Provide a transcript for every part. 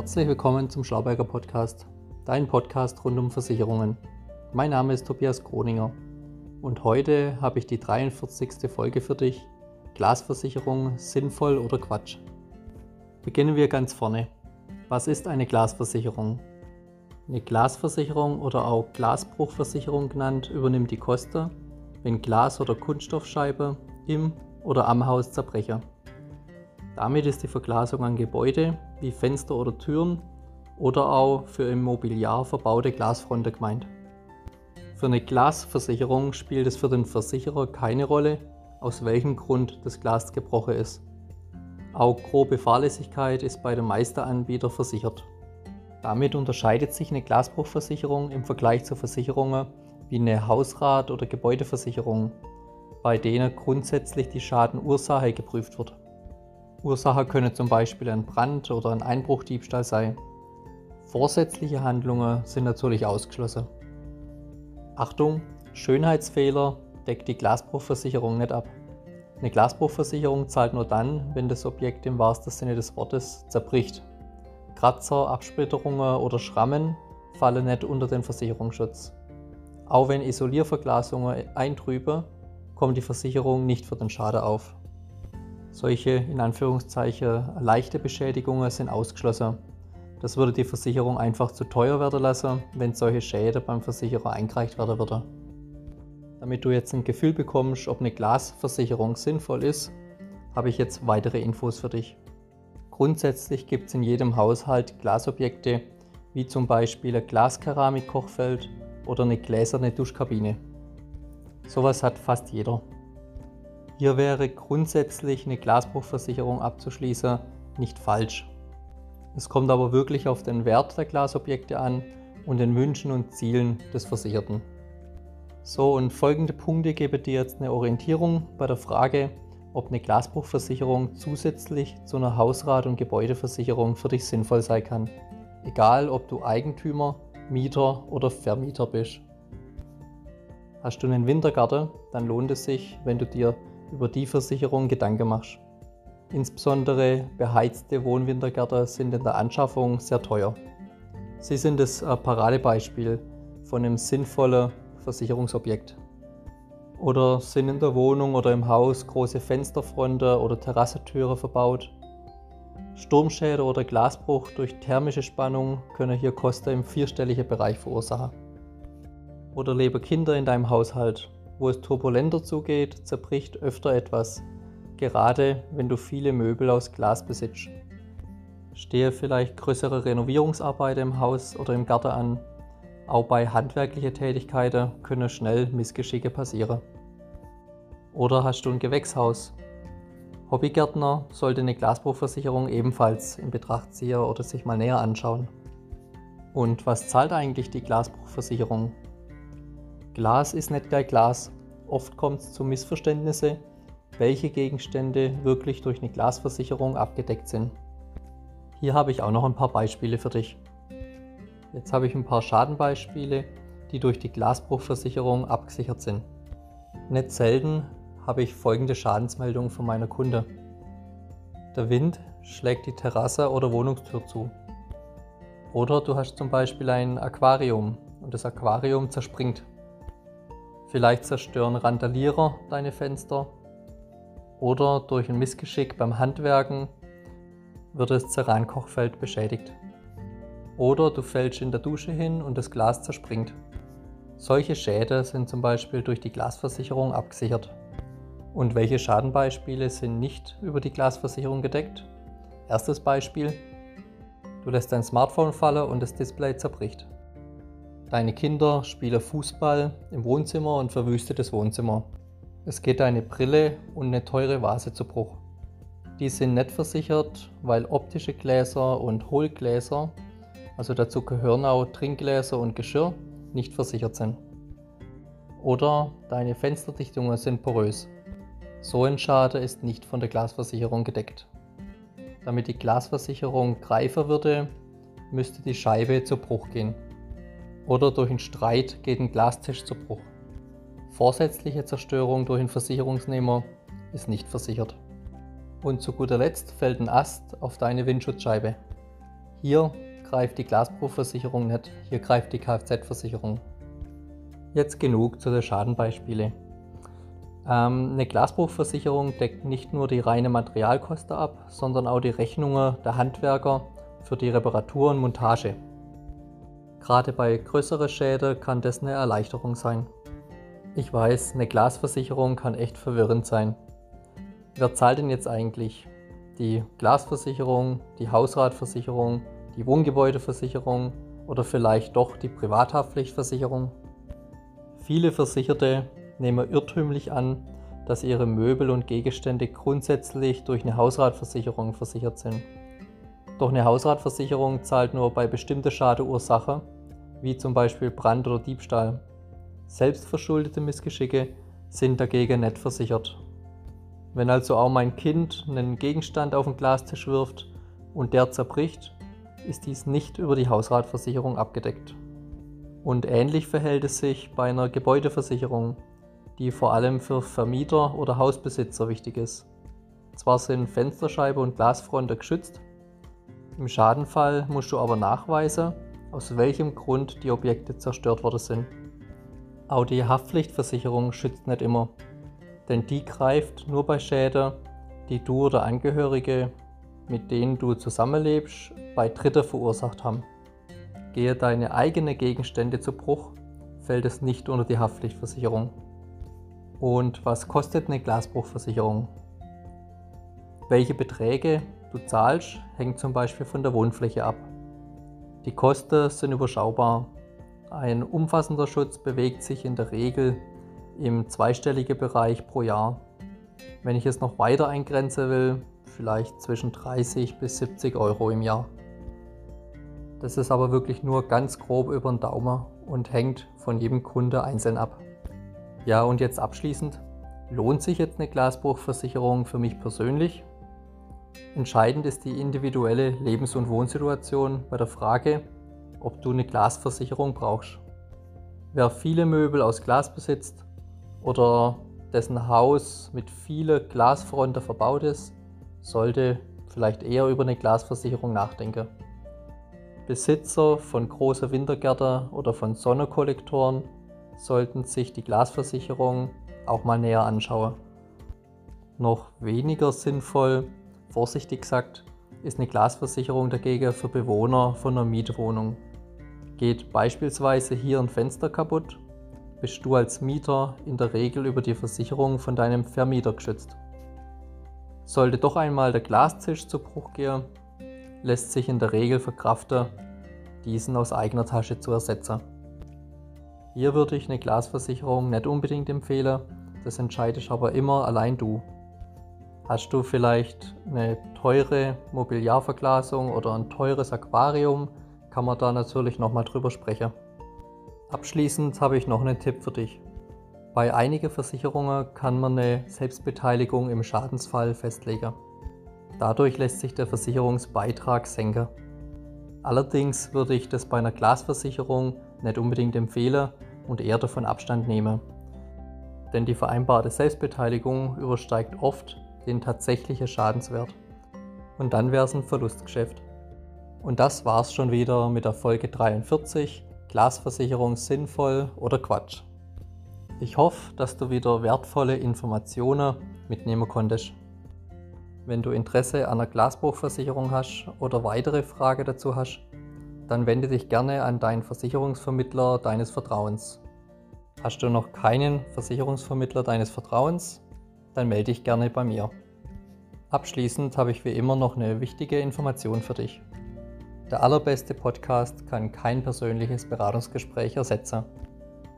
Herzlich willkommen zum Schlauberger Podcast, dein Podcast rund um Versicherungen. Mein Name ist Tobias Kroninger und heute habe ich die 43. Folge für dich. Glasversicherung sinnvoll oder Quatsch? Beginnen wir ganz vorne. Was ist eine Glasversicherung? Eine Glasversicherung oder auch Glasbruchversicherung genannt übernimmt die Kosten, wenn Glas- oder Kunststoffscheibe im oder am Haus zerbreche. Damit ist die Verglasung an Gebäude wie Fenster oder Türen oder auch für im Mobiliar verbaute Glasfronten gemeint. Für eine Glasversicherung spielt es für den Versicherer keine Rolle, aus welchem Grund das Glas gebrochen ist. Auch grobe Fahrlässigkeit ist bei den meisten Anbietern versichert. Damit unterscheidet sich eine Glasbruchversicherung im Vergleich zu Versicherungen wie eine Hausrat- oder Gebäudeversicherung, bei denen grundsätzlich die Schadenursache geprüft wird. Ursache können zum Beispiel ein Brand oder ein Einbruchdiebstahl sein. Vorsätzliche Handlungen sind natürlich ausgeschlossen. Achtung, Schönheitsfehler deckt die Glasbruchversicherung nicht ab. Eine Glasbruchversicherung zahlt nur dann, wenn das Objekt im wahrsten Sinne des Wortes zerbricht. Kratzer, Absplitterungen oder Schrammen fallen nicht unter den Versicherungsschutz. Auch wenn Isolierverglasungen eintrüben, kommt die Versicherung nicht für den Schaden auf. Solche in Anführungszeichen leichte Beschädigungen sind ausgeschlossen. Das würde die Versicherung einfach zu teuer werden lassen, wenn solche Schäden beim Versicherer eingereicht werden würden. Damit du jetzt ein Gefühl bekommst, ob eine Glasversicherung sinnvoll ist, habe ich jetzt weitere Infos für dich. Grundsätzlich gibt es in jedem Haushalt Glasobjekte, wie zum Beispiel ein Glaskeramik-Kochfeld oder eine gläserne Duschkabine. Sowas hat fast jeder. Hier wäre grundsätzlich eine Glasbruchversicherung abzuschließen nicht falsch. Es kommt aber wirklich auf den Wert der Glasobjekte an und den Wünschen und Zielen des Versicherten. So, und folgende Punkte geben dir jetzt eine Orientierung bei der Frage, ob eine Glasbruchversicherung zusätzlich zu einer Hausrat- und Gebäudeversicherung für dich sinnvoll sein kann. Egal, ob du Eigentümer, Mieter oder Vermieter bist. Hast du einen Wintergarten, dann lohnt es sich, wenn du dir über die Versicherung Gedanken machst. Insbesondere beheizte Wohnwintergärten sind in der Anschaffung sehr teuer. Sie sind das Paradebeispiel von einem sinnvollen Versicherungsobjekt. Oder sind in der Wohnung oder im Haus große Fensterfronten oder Terrassentüren verbaut? Sturmschäden oder Glasbruch durch thermische Spannung können hier Kosten im vierstelligen Bereich verursachen. Oder leben Kinder in deinem Haushalt wo es turbulenter zugeht, zerbricht öfter etwas, gerade wenn du viele Möbel aus Glas besitzt. Stehe vielleicht größere Renovierungsarbeiten im Haus oder im Garten an. Auch bei handwerklichen Tätigkeiten können schnell Missgeschicke passieren. Oder hast du ein Gewächshaus? Hobbygärtner sollte eine Glasbruchversicherung ebenfalls in Betracht ziehen oder sich mal näher anschauen. Und was zahlt eigentlich die Glasbruchversicherung? Glas ist nicht gleich Glas. Oft kommt es zu Missverständnissen, welche Gegenstände wirklich durch eine Glasversicherung abgedeckt sind. Hier habe ich auch noch ein paar Beispiele für dich. Jetzt habe ich ein paar Schadenbeispiele, die durch die Glasbruchversicherung abgesichert sind. Nicht selten habe ich folgende Schadensmeldungen von meiner Kunde. Der Wind schlägt die Terrasse oder Wohnungstür zu. Oder du hast zum Beispiel ein Aquarium und das Aquarium zerspringt. Vielleicht zerstören Randalierer deine Fenster oder durch ein Missgeschick beim Handwerken wird das Cerankochfeld beschädigt. Oder du fällst in der Dusche hin und das Glas zerspringt. Solche Schäden sind zum Beispiel durch die Glasversicherung abgesichert. Und welche Schadenbeispiele sind nicht über die Glasversicherung gedeckt? Erstes Beispiel. Du lässt dein Smartphone fallen und das Display zerbricht. Deine Kinder spielen Fußball im Wohnzimmer und verwüstet das Wohnzimmer. Es geht deine Brille und eine teure Vase zu Bruch. Die sind nicht versichert, weil optische Gläser und Hohlgläser, also dazu gehören auch Trinkgläser und Geschirr, nicht versichert sind. Oder deine Fensterdichtungen sind porös. So ein Schaden ist nicht von der Glasversicherung gedeckt. Damit die Glasversicherung greifer würde, müsste die Scheibe zu Bruch gehen oder durch einen Streit geht ein Glastisch zu Bruch. Vorsätzliche Zerstörung durch einen Versicherungsnehmer ist nicht versichert. Und zu guter Letzt fällt ein Ast auf deine Windschutzscheibe. Hier greift die Glasbruchversicherung nicht, hier greift die Kfz-Versicherung. Jetzt genug zu den Schadenbeispielen. Ähm, eine Glasbruchversicherung deckt nicht nur die reine Materialkosten ab, sondern auch die Rechnungen der Handwerker für die Reparatur und Montage. Gerade bei größeren Schäden kann das eine Erleichterung sein. Ich weiß, eine Glasversicherung kann echt verwirrend sein. Wer zahlt denn jetzt eigentlich? Die Glasversicherung, die Hausratversicherung, die Wohngebäudeversicherung oder vielleicht doch die Privathaftpflichtversicherung? Viele Versicherte nehmen irrtümlich an, dass ihre Möbel und Gegenstände grundsätzlich durch eine Hausratversicherung versichert sind. Doch eine Hausratversicherung zahlt nur bei bestimmter Schadeursache, wie zum Beispiel Brand oder Diebstahl. Selbstverschuldete Missgeschicke sind dagegen nicht versichert. Wenn also auch mein Kind einen Gegenstand auf den Glastisch wirft und der zerbricht, ist dies nicht über die Hausratversicherung abgedeckt. Und ähnlich verhält es sich bei einer Gebäudeversicherung, die vor allem für Vermieter oder Hausbesitzer wichtig ist. Zwar sind Fensterscheibe und Glasfronten geschützt, im Schadenfall musst du aber nachweisen, aus welchem Grund die Objekte zerstört worden sind. Auch die Haftpflichtversicherung schützt nicht immer, denn die greift nur bei Schäden, die du oder Angehörige, mit denen du zusammenlebst, bei Dritten verursacht haben. Gehe deine eigenen Gegenstände zu Bruch, fällt es nicht unter die Haftpflichtversicherung. Und was kostet eine Glasbruchversicherung? Welche Beträge du zahlst, hängt zum Beispiel von der Wohnfläche ab. Die Kosten sind überschaubar. Ein umfassender Schutz bewegt sich in der Regel im zweistelligen Bereich pro Jahr. Wenn ich es noch weiter eingrenzen will, vielleicht zwischen 30 bis 70 Euro im Jahr. Das ist aber wirklich nur ganz grob über den Daumen und hängt von jedem Kunde einzeln ab. Ja, und jetzt abschließend, lohnt sich jetzt eine Glasbruchversicherung für mich persönlich? Entscheidend ist die individuelle Lebens- und Wohnsituation bei der Frage, ob du eine Glasversicherung brauchst. Wer viele Möbel aus Glas besitzt oder dessen Haus mit vielen Glasfronten verbaut ist, sollte vielleicht eher über eine Glasversicherung nachdenken. Besitzer von großen Wintergärten oder von Sonnenkollektoren sollten sich die Glasversicherung auch mal näher anschauen. Noch weniger sinnvoll, vorsichtig gesagt, ist eine Glasversicherung dagegen für Bewohner von einer Mietwohnung. Geht beispielsweise hier ein Fenster kaputt, bist du als Mieter in der Regel über die Versicherung von deinem Vermieter geschützt. Sollte doch einmal der Glastisch zu Bruch gehen, lässt sich in der Regel verkraften, diesen aus eigener Tasche zu ersetzen. Hier würde ich eine Glasversicherung nicht unbedingt empfehlen, das entscheidest aber immer allein du. Hast du vielleicht eine teure Mobiliarverglasung oder ein teures Aquarium, kann man da natürlich nochmal drüber sprechen. Abschließend habe ich noch einen Tipp für dich. Bei einigen Versicherungen kann man eine Selbstbeteiligung im Schadensfall festlegen. Dadurch lässt sich der Versicherungsbeitrag senken. Allerdings würde ich das bei einer Glasversicherung nicht unbedingt empfehlen und eher davon Abstand nehmen. Denn die vereinbarte Selbstbeteiligung übersteigt oft den tatsächlichen Schadenswert. Und dann wäre es ein Verlustgeschäft. Und das war's schon wieder mit der Folge 43. Glasversicherung sinnvoll oder Quatsch. Ich hoffe, dass du wieder wertvolle Informationen mitnehmen konntest. Wenn du Interesse an einer Glasbruchversicherung hast oder weitere Fragen dazu hast, dann wende dich gerne an deinen Versicherungsvermittler deines Vertrauens. Hast du noch keinen Versicherungsvermittler deines Vertrauens? Dann melde dich gerne bei mir. Abschließend habe ich wie immer noch eine wichtige Information für dich. Der allerbeste Podcast kann kein persönliches Beratungsgespräch ersetzen.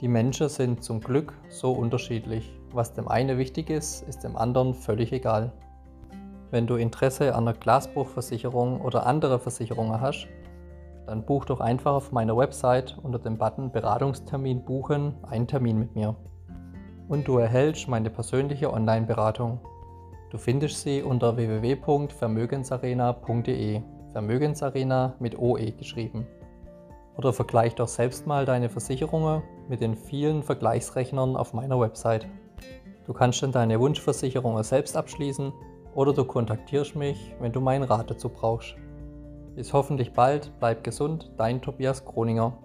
Die Menschen sind zum Glück so unterschiedlich. Was dem einen wichtig ist, ist dem anderen völlig egal. Wenn du Interesse an einer Glasbruchversicherung oder andere Versicherungen hast, dann buch doch einfach auf meiner Website unter dem Button Beratungstermin buchen einen Termin mit mir. Und du erhältst meine persönliche Online-Beratung. Du findest sie unter www.vermögensarena.de. Vermögensarena mit OE geschrieben. Oder vergleich doch selbst mal deine Versicherungen mit den vielen Vergleichsrechnern auf meiner Website. Du kannst dann deine Wunschversicherungen selbst abschließen oder du kontaktierst mich, wenn du meinen Rat dazu brauchst. Bis hoffentlich bald, bleib gesund, dein Tobias Kroninger.